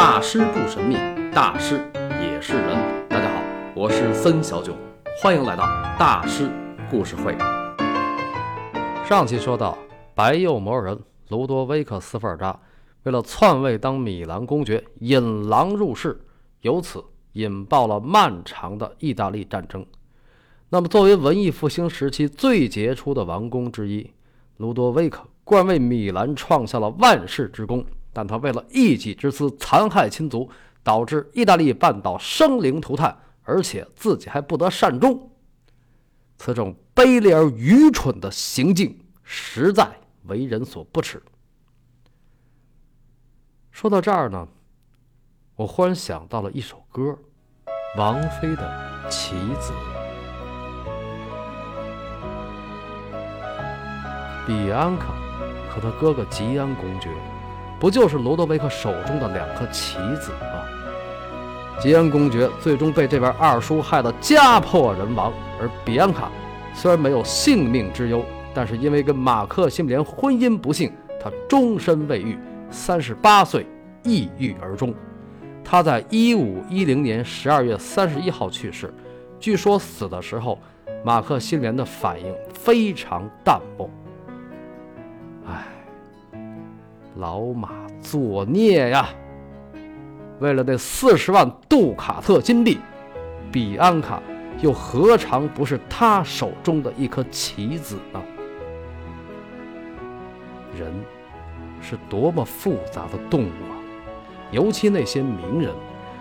大师不神秘，大师也是人。大家好，我是森小九，欢迎来到大师故事会。上期说到，白右魔人卢多维克斯菲尔扎为了篡位当米兰公爵，引狼入室，由此引爆了漫长的意大利战争。那么，作为文艺复兴时期最杰出的王公之一，卢多维克冠为米兰创下了万世之功，但他为了一己之私残害亲族，导致意大利半岛生灵涂炭，而且自己还不得善终。此种卑劣而愚蠢的行径，实在为人所不齿。说到这儿呢，我忽然想到了一首歌，王菲的《棋子》。比安卡和他哥哥吉安公爵，不就是罗德维克手中的两颗棋子吗？吉恩公爵最终被这边二叔害得家破人亡，而比安卡虽然没有性命之忧，但是因为跟马克西姆连婚姻不幸，他终身未育，三十八岁抑郁而终。他在一五一零年十二月三十一号去世，据说死的时候，马克西姆连的反应非常淡漠。老马作孽呀！为了那四十万杜卡特金币，比安卡又何尝不是他手中的一颗棋子呢？人是多么复杂的动物啊！尤其那些名人，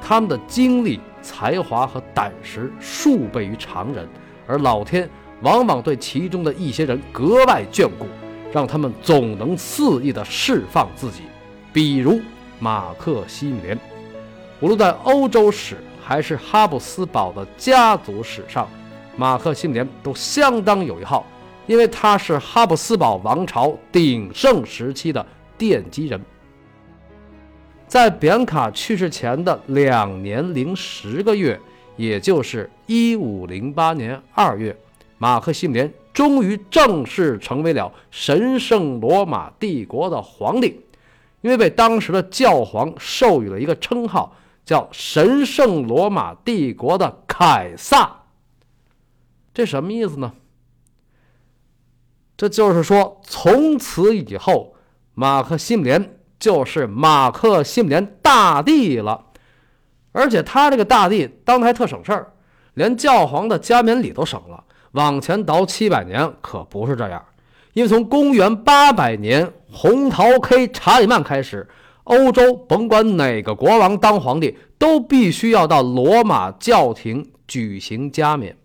他们的精力、才华和胆识数倍于常人，而老天往往对其中的一些人格外眷顾。让他们总能肆意地释放自己，比如马克西米连。无论在欧洲史还是哈布斯堡的家族史上，马克西米连都相当有一号，因为他是哈布斯堡王朝鼎盛时期的奠基人。在比安卡去世前的两年零十个月，也就是一五零八年二月，马克西米连。终于正式成为了神圣罗马帝国的皇帝，因为被当时的教皇授予了一个称号，叫“神圣罗马帝国的凯撒”。这什么意思呢？这就是说，从此以后，马克西米连就是马克西米连大帝了。而且他这个大帝当的还特省事儿，连教皇的加冕礼都省了。往前倒七百年可不是这样，因为从公元八百年红桃 K 查理曼开始，欧洲甭管哪个国王当皇帝，都必须要到罗马教廷举行加冕。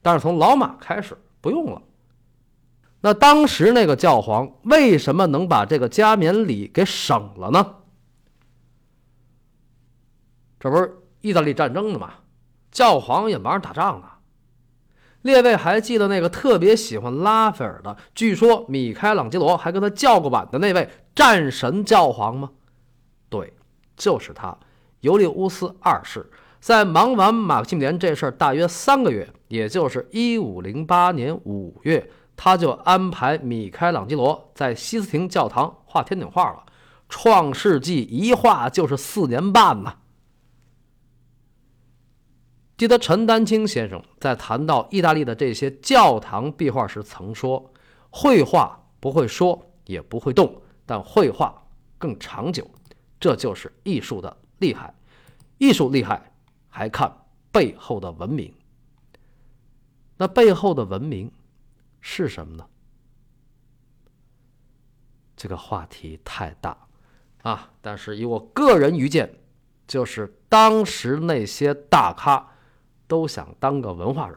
但是从老马开始不用了。那当时那个教皇为什么能把这个加冕礼给省了呢？这不是意大利战争呢吗？教皇也忙着打仗呢。列位还记得那个特别喜欢拉斐尔的，据说米开朗基罗还跟他叫过板的那位战神教皇吗？对，就是他，尤利乌斯二世。在忙完马克西米连这事儿大约三个月，也就是一五零八年五月，他就安排米开朗基罗在西斯廷教堂画天顶画了。创世纪一画就是四年半呢。记得陈丹青先生在谈到意大利的这些教堂壁画时曾说：“绘画不会说，也不会动，但绘画更长久，这就是艺术的厉害。艺术厉害，还看背后的文明。那背后的文明是什么呢？这个话题太大啊！但是以我个人愚见，就是当时那些大咖。”都想当个文化人，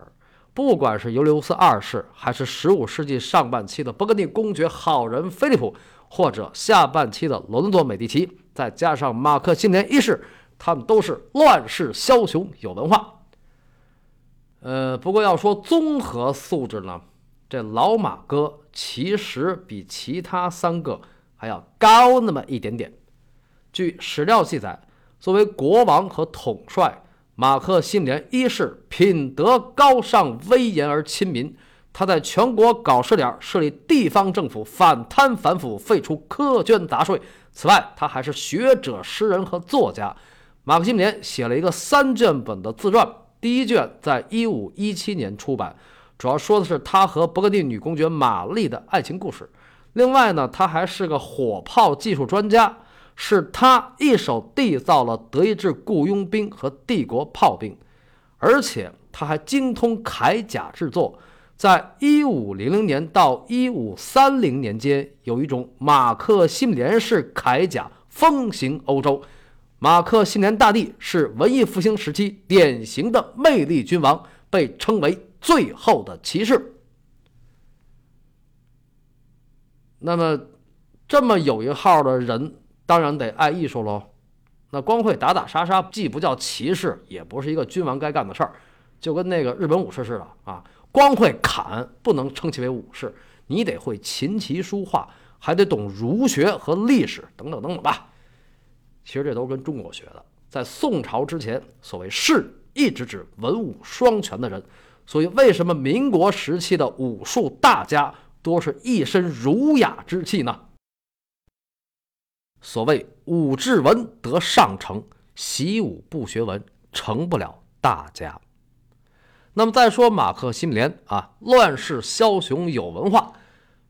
不管是尤利乌斯二世，还是十五世纪上半期的勃艮第公爵好人菲利普，或者下半期的伦多美第奇，再加上马克西米连一世，他们都是乱世枭雄，有文化。呃，不过要说综合素质呢，这老马哥其实比其他三个还要高那么一点点。据史料记载，作为国王和统帅。马克西米连一世品德高尚、威严而亲民，他在全国搞试点，设立地方政府，反贪反腐，废除苛捐杂税。此外，他还是学者、诗人和作家。马克西姆连写了一个三卷本的自传，第一卷在一五一七年出版，主要说的是他和勃艮第女公爵玛丽的爱情故事。另外呢，他还是个火炮技术专家，是他一手缔造了德意志雇佣兵和帝国炮兵，而且他还精通铠甲制作。在一五零零年到一五三零年间，有一种马克西姆连式铠甲风行欧洲。马克西姆连大帝是文艺复兴时期典型的魅力君王，被称为“最后的骑士”。那么，这么有一号的人，当然得爱艺术喽。那光会打打杀杀，既不叫骑士，也不是一个君王该干的事儿，就跟那个日本武士似的啊。光会砍不能称其为武士，你得会琴棋书画，还得懂儒学和历史等等等等吧。其实这都是跟中国学的。在宋朝之前，所谓士一直指文武双全的人，所以为什么民国时期的武术大家多是一身儒雅之气呢？所谓武志文得上乘，习武不学文成不了大家。那么再说马克西姆连啊，乱世枭雄有文化，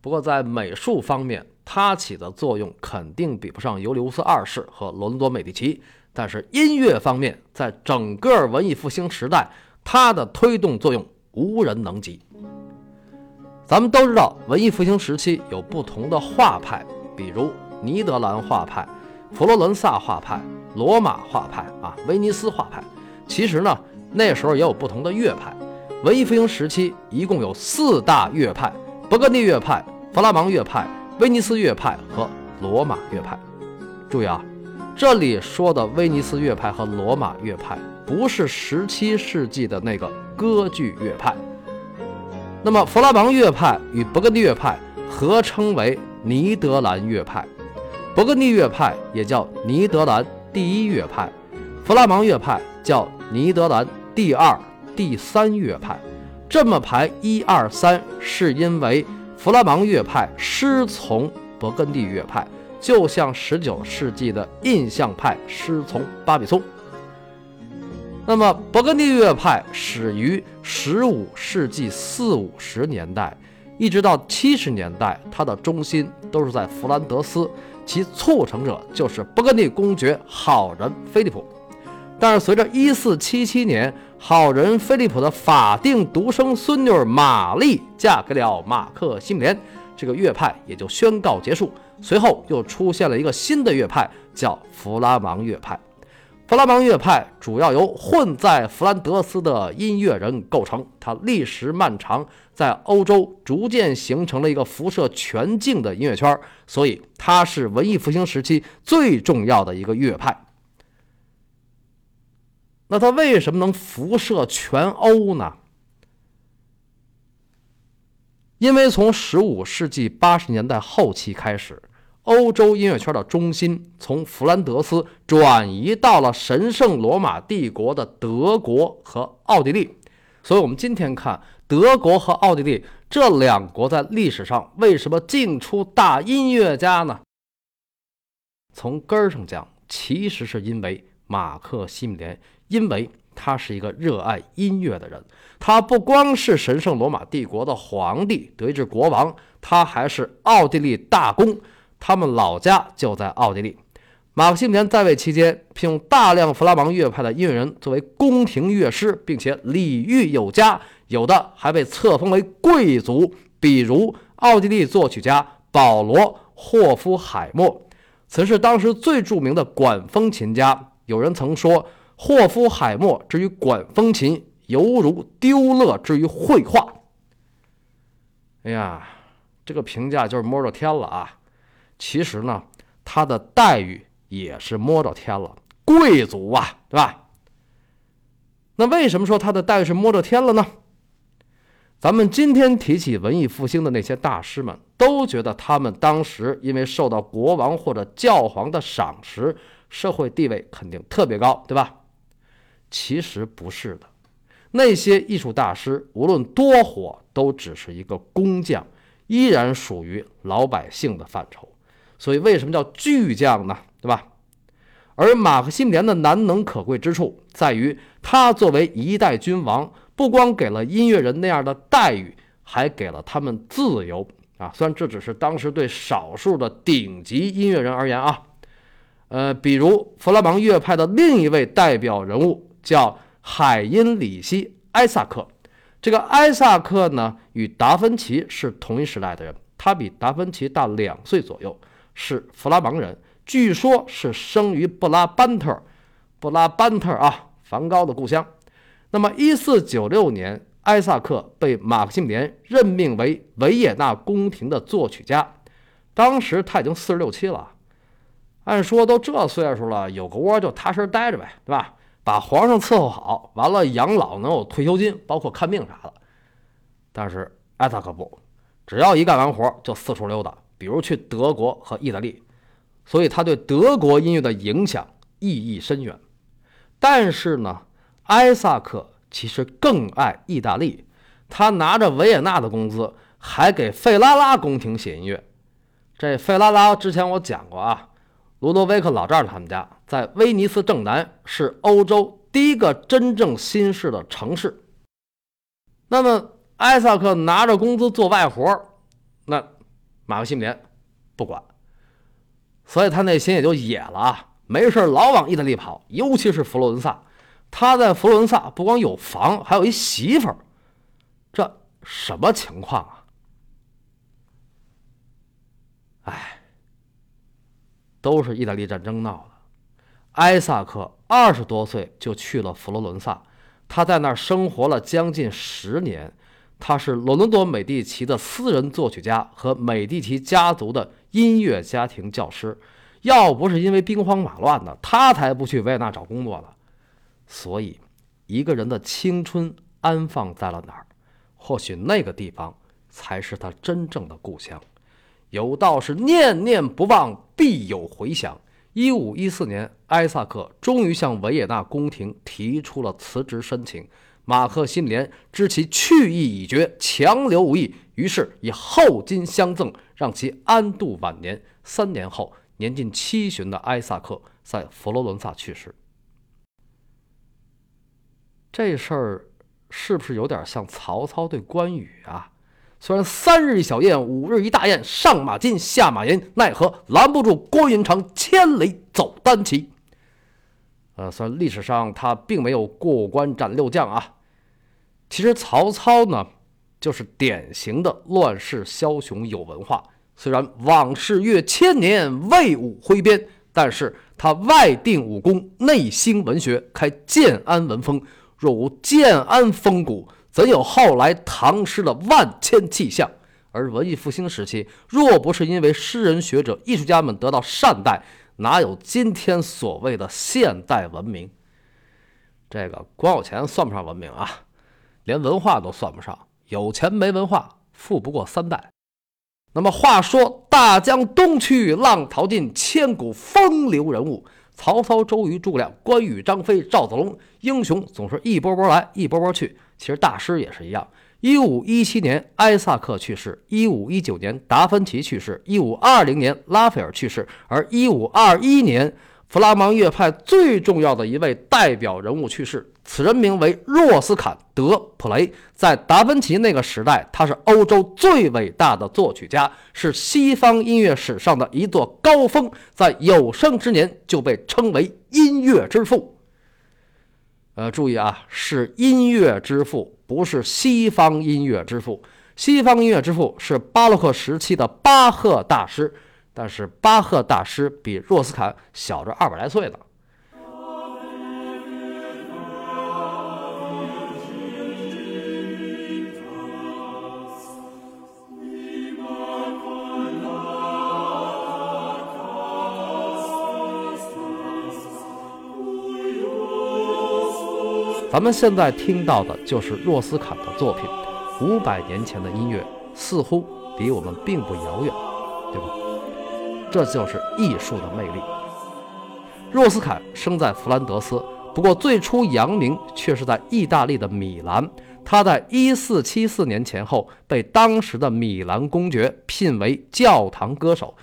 不过在美术方面，他起的作用肯定比不上尤利乌斯二世和罗伦多美第奇。但是音乐方面，在整个文艺复兴时代，他的推动作用无人能及。咱们都知道，文艺复兴时期有不同的画派，比如尼德兰画派、佛罗伦萨画派、罗马画派啊、威尼斯画派。其实呢。那时候也有不同的乐派。文艺复兴时期一共有四大乐派：勃艮第乐派、弗拉芒乐派、威尼斯乐派和罗马乐派。注意啊，这里说的威尼斯乐派和罗马乐派不是17世纪的那个歌剧乐派。那么，弗拉芒乐派与勃艮第乐派合称为尼德兰乐派。勃艮第乐派也叫尼德兰第一乐派，弗拉芒乐派叫尼德兰。第二、第三乐派，这么排一二三，是因为弗拉芒乐派师从勃艮第乐派，就像十九世纪的印象派师从巴比松。那么，勃艮第乐派始于十五世纪四五十年代，一直到七十年代，它的中心都是在弗兰德斯，其促成者就是勃艮第公爵好人菲利普。但是，随着一四七七年。好人菲利普的法定独生孙女玛丽嫁给了马克西姆连，这个乐派也就宣告结束。随后又出现了一个新的乐派，叫弗拉芒乐派。弗拉芒乐派主要由混在弗兰德斯的音乐人构成，它历时漫长，在欧洲逐渐形成了一个辐射全境的音乐圈，所以它是文艺复兴时期最重要的一个乐派。那它为什么能辐射全欧呢？因为从十五世纪八十年代后期开始，欧洲音乐圈的中心从弗兰德斯转移到了神圣罗马帝国的德国和奥地利。所以，我们今天看德国和奥地利这两国在历史上为什么进出大音乐家呢？从根儿上讲，其实是因为马克西姆连。因为他是一个热爱音乐的人，他不光是神圣罗马帝国的皇帝、德意志国王，他还是奥地利大公，他们老家就在奥地利。马克西姆连在位期间，聘用大量弗拉芒乐派的音乐人作为宫廷乐师，并且礼遇有加，有的还被册封为贵族，比如奥地利作曲家保罗·霍夫海默，此是当时最著名的管风琴家。有人曾说。霍夫海默之于管风琴，犹如丢勒之于绘画。哎呀，这个评价就是摸着天了啊！其实呢，他的待遇也是摸着天了，贵族啊，对吧？那为什么说他的待遇是摸着天了呢？咱们今天提起文艺复兴的那些大师们，都觉得他们当时因为受到国王或者教皇的赏识，社会地位肯定特别高，对吧？其实不是的，那些艺术大师无论多火，都只是一个工匠，依然属于老百姓的范畴。所以，为什么叫巨匠呢？对吧？而马克西姆连的难能可贵之处在于，他作为一代君王，不光给了音乐人那样的待遇，还给了他们自由啊！虽然这只是当时对少数的顶级音乐人而言啊。呃，比如弗拉芒乐派的另一位代表人物叫海因里希·埃萨克。这个埃萨克呢，与达芬奇是同一时代的人，他比达芬奇大两岁左右，是弗拉芒人，据说是生于布拉班特，布拉班特啊，梵高的故乡。那么，一四九六年，埃萨克被马克西姆连任命为维也纳宫廷的作曲家，当时他已经四十六七了。按说都这岁数了，有个窝就踏实待着呗，对吧？把皇上伺候好，完了养老能有退休金，包括看病啥的。但是艾萨克不，只要一干完活就四处溜达，比如去德国和意大利，所以他对德国音乐的影响意义深远。但是呢，艾萨克其实更爱意大利，他拿着维也纳的工资，还给费拉拉宫廷写音乐。这费拉拉之前我讲过啊。卢多维克老丈人他们家在威尼斯正南，是欧洲第一个真正新式的城市。那么艾萨克拿着工资做外活，儿马克西姆连不管，所以他内心也就野了啊，没事老往意大利跑，尤其是佛罗伦萨。他在佛罗伦萨不光有房，还有一媳妇儿，这什么情况啊？哎。都是意大利战争闹的。埃萨克二十多岁就去了佛罗伦萨，他在那儿生活了将近十年。他是罗伦多·美第奇的私人作曲家和美第奇家族的音乐家庭教师。要不是因为兵荒马乱的，他才不去维也纳找工作呢。所以，一个人的青春安放在了哪儿，或许那个地方才是他真正的故乡。有道是念念不忘，必有回响。一五一四年，埃萨克终于向维也纳宫廷提出了辞职申请。马克西姆连知其去意已决，强留无益，于是以厚金相赠，让其安度晚年。三年后，年近七旬的埃萨克在佛罗伦萨去世。这事儿是不是有点像曹操对关羽啊？虽然三日一小宴，五日一大宴，上马金，下马银，奈何拦不住郭云长千里走单骑。呃，虽然历史上他并没有过关斩六将啊，其实曹操呢，就是典型的乱世枭雄，有文化。虽然往事越千年，魏武挥鞭，但是他外定武功，内兴文学，开建安文风。若无建安风骨，怎有后来唐诗的万千气象？而文艺复兴时期，若不是因为诗人、学者、艺术家们得到善待，哪有今天所谓的现代文明？这个光有钱算不上文明啊，连文化都算不上。有钱没文化，富不过三代。那么话说，大江东去，浪淘尽，千古风流人物。曹操、周瑜、诸葛亮、关羽、张飞、赵子龙，英雄总是一波波来，一波波去。其实大师也是一样。一五一七年，埃萨克去世；一五一九年，达芬奇去世；一五二零年，拉斐尔去世；而一五二一年，弗拉芒乐派最重要的一位代表人物去世。此人名为若斯坎德普雷，在达芬奇那个时代，他是欧洲最伟大的作曲家，是西方音乐史上的一座高峰，在有生之年就被称为音乐之父。呃，注意啊，是音乐之父，不是西方音乐之父。西方音乐之父是巴洛克时期的巴赫大师，但是巴赫大师比若斯坎小着二百来岁呢。咱们现在听到的就是若斯坎的作品，五百年前的音乐似乎离我们并不遥远，对吧？这就是艺术的魅力。若斯坎生在弗兰德斯，不过最初扬名却是在意大利的米兰。他在一四七四年前后被当时的米兰公爵聘为教堂歌手，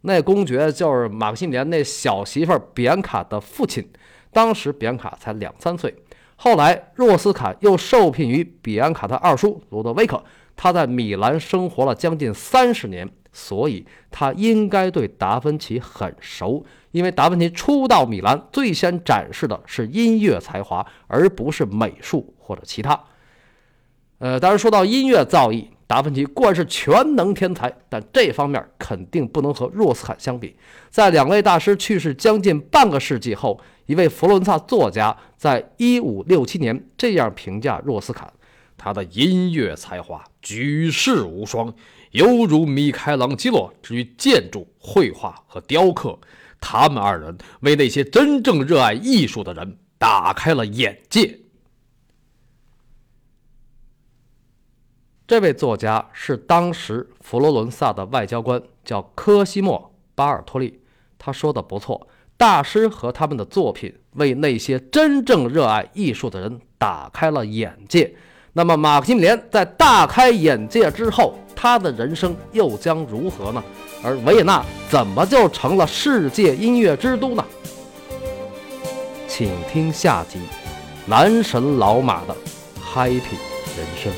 那公爵就是马克西米连那小媳妇儿比安卡的父亲。当时比安卡才两三岁。后来若斯坎又受聘于比安卡的二叔罗德维克，他在米兰生活了将近三十年，所以他应该对达芬奇很熟。因为达芬奇初到米兰，最先展示的是音乐才华，而不是美术或者其他。呃，当然说到音乐造诣，达芬奇固然是全能天才，但这方面肯定不能和若斯坎相比。在两位大师去世将近半个世纪后，一位佛罗伦萨作家在一五六七年这样评价若斯坎：他的音乐才华举世无双，犹如米开朗基罗之于建筑、绘画和雕刻。他们二人为那些真正热爱艺术的人打开了眼界。这位作家是当时佛罗伦萨的外交官，叫科西莫·巴尔托利。他说的不错，大师和他们的作品为那些真正热爱艺术的人打开了眼界。那么，马克西米连在大开眼界之后，他的人生又将如何呢？而维也纳怎么就成了世界音乐之都呢？请听下集《男神老马的 Happy 人生》。